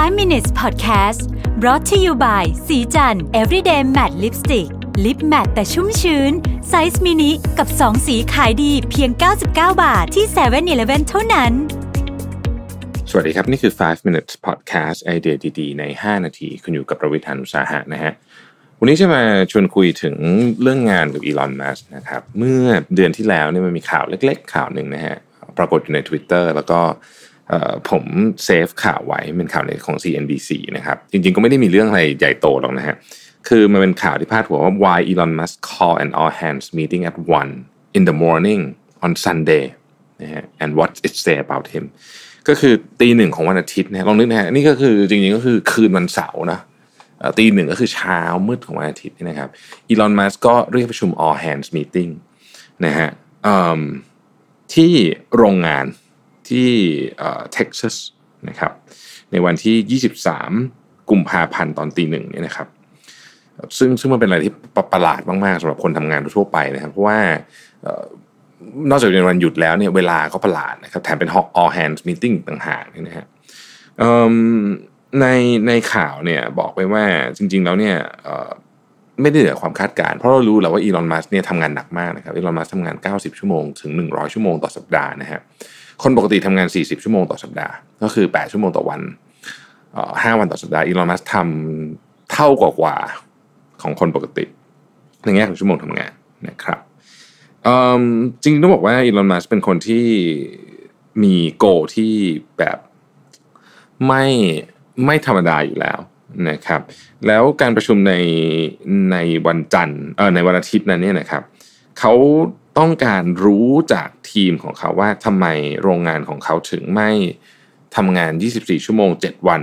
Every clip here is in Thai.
5 minutes podcast brought to you by ศรีจันทร์ everyday matte lipstick lip matte แต่ชุ่มชื้น ไซส์มินิกับ 2 สีขายดีเพียง 99 บาทที่7-Eleven เท่านั้น สวัสดีครับ นี่คือ 5 minutes podcast ไอเดียดีๆ ใน 5 นาที คุณอยู่กับประวิทยานุสาหะนะฮะ วันนี้จะมาชวนคุยถึงเรื่องงานกับอีลอนมัสก์นะครับ เมื่อเดือนที่แล้วเนี่ยมันมีข่าวเล็ก ๆ ข่าวหนึ่งนะฮะ ปรากฏอยู่ใน Twitter แล้วก็ ผมเซฟข่าวไว้เป็นข่าวในของ CNBC นะครับ จริงๆก็ไม่ได้มีเรื่องอะไรใหญ่โตหรอกนะฮะคือมันเป็นข่าวที่พาดหัวว่า why Elon Musk call an all hands meeting at one in the morning on Sunday นะฮะ and what it say about him ก็คือตีหนึ่งของวันอาทิตย์นะลองนึกนะฮะนี่ก็คือจริงๆก็คือคืนวันเสาร์นะตีหนึ่งก็คือเช้ามืดของวันอาทิตย์นี่นะครับอีลอนมัสก็เรียกประชุม all hands meeting นะฮะที่โรงงาน ที่เท็กซัสนะครับในวันที่ 23 กุมภาพันธ์ตอนตีหนึ่งเนี่ยนะครับซึ่งซึ่งมันเป็นอะไรที่ประประหลาดมากๆสำหรับคนทำงานทั่วไปนะครับเพราะว่านอกจากเป็นวันหยุดแล้วเนี่ยเวลาก็ประหลาดนะครับแถมเป็น all hands meeting ต่างหากนะฮะในในข่าวเนี่ยบอกไปว่าจริง ๆ แล้วเนี่ยไม่ได้เหนือความคาดการณ์เพราะเรารู้แล้วว่าอีลอนมัสเนี่ยทำงานหนักมากนะครับอีลอนมัสทำงาน 90 ชั่วโมง ถึง 100 ชั่วโมงต่อสัปดาห์นะฮะ คนปกติทำงาน 40 ชั่วโมงต่อสัปดาห์ ก็คือ 8 ชั่วโมงต่อวันเอ่อ5วันต่อสัปดาห์อีลอนมัสทำเท่ากว่ากว่าของคนปกติในแง่ของชั่วโมงทำงานนะครับจริงๆต้องบอกว่าอีลอนมัสเป็นคนที่มีโกที่แบบไม่ไม่ธรรมดาอยู่แล้วนะครับแล้วการประชุมในในวันจันทร์เออในวันอาทิตย์นั้นเนี่ยนะครับเขา ต้องการรู้จากทีมของเขาว่าทำไมโรงงานของเขาถึงไม่ทำงาน 24 ชั่วโมง 7 วัน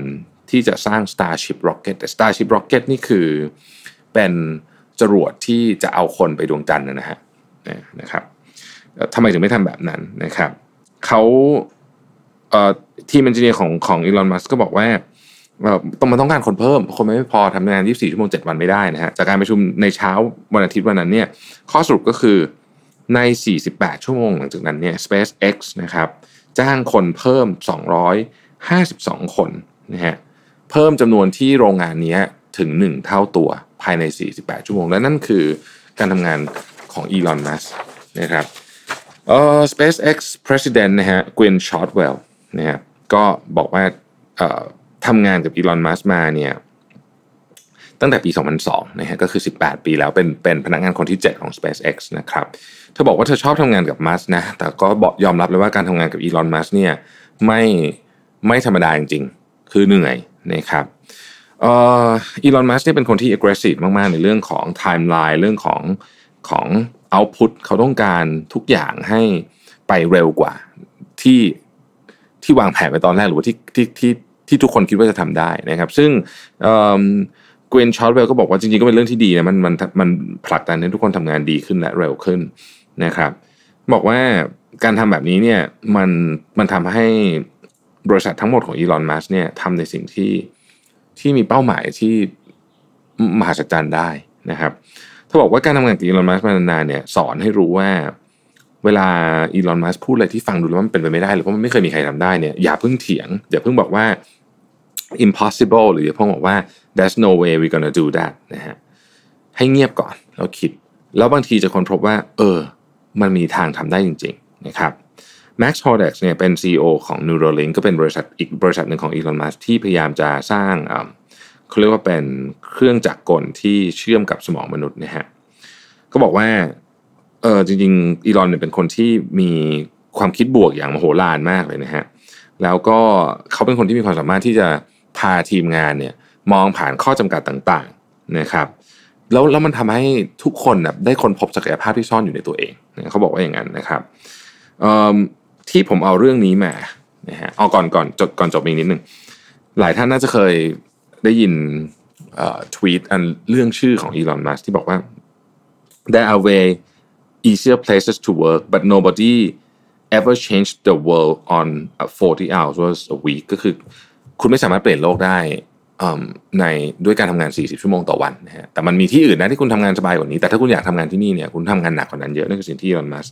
ที่จะสร้าง Starship Rocket แต่ Starship Rocket นี่คือเป็นจรวดที่จะเอาคนไปดวงจันทร์นะฮะนะครับทำไมถึงไม่ทำแบบนั้นนะครับเขาเอ่อทีมเอนจิเนียร์ของของอีลอนมัสก็บอกว่าต้องมันต้องการคนเพิ่ม คนไม่พอทำงาน 24 ชั่วโมง 7 วันไม่ได้นะฮะ จากการประชุมในเช้าวันอาทิตย์วันนั้นเนี่ย ข้อสรุปก็คือ ใน 48 ชั่วโมงหลังจากนั้นเนี่ย SpaceX นะครับจ้างคนเพิ่ม 252 คนนะฮะเพิ่มจำนวนที่โรงงานนี้ถึง 1 เท่าตัวภายใน 48 ชั่วโมง และนั่นคือการทำงานของอีลอน มัสนะครับเอ่อ SpaceX President นะฮะ Gwen Shotwell นะฮะก็บอกว่าเอ่อทำงานกับอีลอน มัสมาเนี่ย ตั้งแต่ปี 2002นะฮะก็คือ 18 ปีแล้วเป็นเป็นพนักงานคนที่ 7 ของ SpaceX นะครับเธอบอกว่าเธอชอบทำงานกับมัสนะแต่ก็บอกยอมรับเลยว่าการทำงานกับอีลอนมัสเนี่ยไม่ไม่ธรรมดาจริงๆ คือเหนื่อยนะครับอีลอนมัสเนี่ยเป็นคนที่ aggressive มากๆ ในเรื่องของ timeline เรื่องของของ output เขาต้องการทุกอย่างให้ไปเร็วกว่าที่ที่วางแผนไปตอนแรกหรือว่าที่ที่ที่ที่ทุกคนคิดว่าจะทำได้นะครับ ซึ่งเกวนชอตเวลก็บอกว่าจริงๆก็เป็นเรื่องที่ดีนะมันมันมันผลักดันให้ทุกคนทำงานดีขึ้นและเร็วขึ้นนะครับ บอกว่าการทำแบบนี้เนี่ยมันมันทำให้บริษัททั้งหมดของอีลอนมัสเนี่ยทำในสิ่งที่ที่มีเป้าหมายที่มหัศจรรย์ได้นะครับถ้าบอกว่าการทำงานกับอีลอนมัสมานานๆเนี่ยสอนให้รู้ว่าเวลาอีลอนมัสพูดอะไรที่ฟังดูแล้วมันเป็นไปไม่ได้หรือว่ามันไม่เคยมีใครทำได้เนี่ยอย่าเพิ่งเถียงอย่าเพิ่งบอกว่า impossible หรืออย่าเพิ่งบอกว่า there's no way we gonna do that นะฮะให้เงียบก่อนแล้วคิด แล้วบางทีจะคนพบว่า เออ มันมีทางทำได้จริง ๆ นะครับ Max Hordax เนี่ยเป็น CEO ของ Neuralink ก็เป็นบริษัทอีกบริษัทหนึ่งของ Elon Musk ที่พยายามจะสร้างเขาเรียกว่าเป็นเครื่องจักรกลที่เชื่อมกับสมองมนุษย์นะฮะก็บอกว่าเออจริงๆอีลอนเนี่ยเป็นคนที่มีความคิดบวกอย่างมโหฬารมากเลยนะฮะแล้วก็เขาเป็นคนที่มีความสามารถที่จะพาทีมงานเนี่ย มองผ่านข้อจำกัดต่างๆนะครับแล้วแล้วมันทำให้ทุกคนนะได้ค้นพบศักยภาพที่ซ่อนอยู่ในตัวเองเขาบอกว่าอย่างนั้นนะครับที่ผมเอาเรื่องนี้มานะฮะเอาก่อนก่อนจบก่อนจบอีกนิดนึงหลายท่านน่าจะเคยได้ยินทวีตอันเรื่องชื่อของอีลอนมัสที่บอกว่า there are way easier places to work but nobody ever changed the world on 40 hours a week ก็คือคุณไม่สามารถเปลี่ยนโลกได้ ในด้วยการทำงาน 40 ชั่วโมงต่อวันนะฮะแต่มันมีที่อื่นนะที่คุณทำงานสบายกว่านี้ แต่ถ้าคุณอยากทำงานที่นี่เนี่ยคุณทำงานหนักกว่านั้นเยอะนั่นคือสิ่งที่อีลอนมัส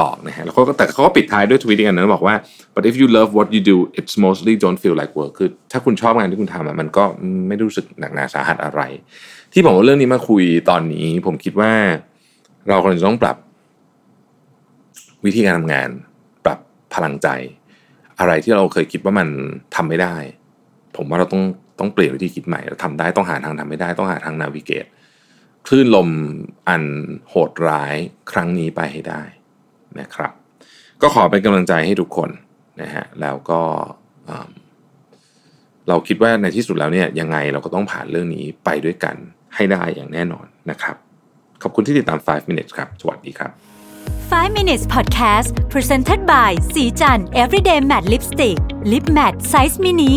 บอกนะฮะแล้วเขาก็แต่เขาก็ปิดท้ายด้วยทวีตกันนะบอกว่า but if you love what you do it's mostly don't feel like work คือถ้าคุณชอบงานที่คุณทำมันก็ไม่รู้สึกหนักหนาสาหัสอะไร ที่ผมว่าเรื่องนี้มาคุยตอนนี้ ผมคิดว่าเราควรจะต้องปรับ วิธีการทำงาน ปรับพลังใจ อะไรที่เราเคยคิดว่ามันทำไม่ได้ ผมว่าเราต้องต้องเปลี่ยนวิธีคิดใหม่เราทำได้ต้องหาทางทำไม่ได้ต้องหาทางนาวิเกตคลื่นลมอันโหดร้ายครั้งนี้ไปให้ได้นะครับ ก็ขอเป็นกำลังใจให้ทุกคนนะฮะแล้วก็เราคิดว่าในที่สุดแล้วเนี่ยยังไงเราก็ต้องผ่านเรื่องนี้ไปด้วยกันให้ได้อย่างแน่นอนนะครับ ขอบคุณที่ติดตาม 5 minutes ครับ สวัสดีครับ 5 minutes podcast presented by สีจัน everyday matte lipstick lip matte size mini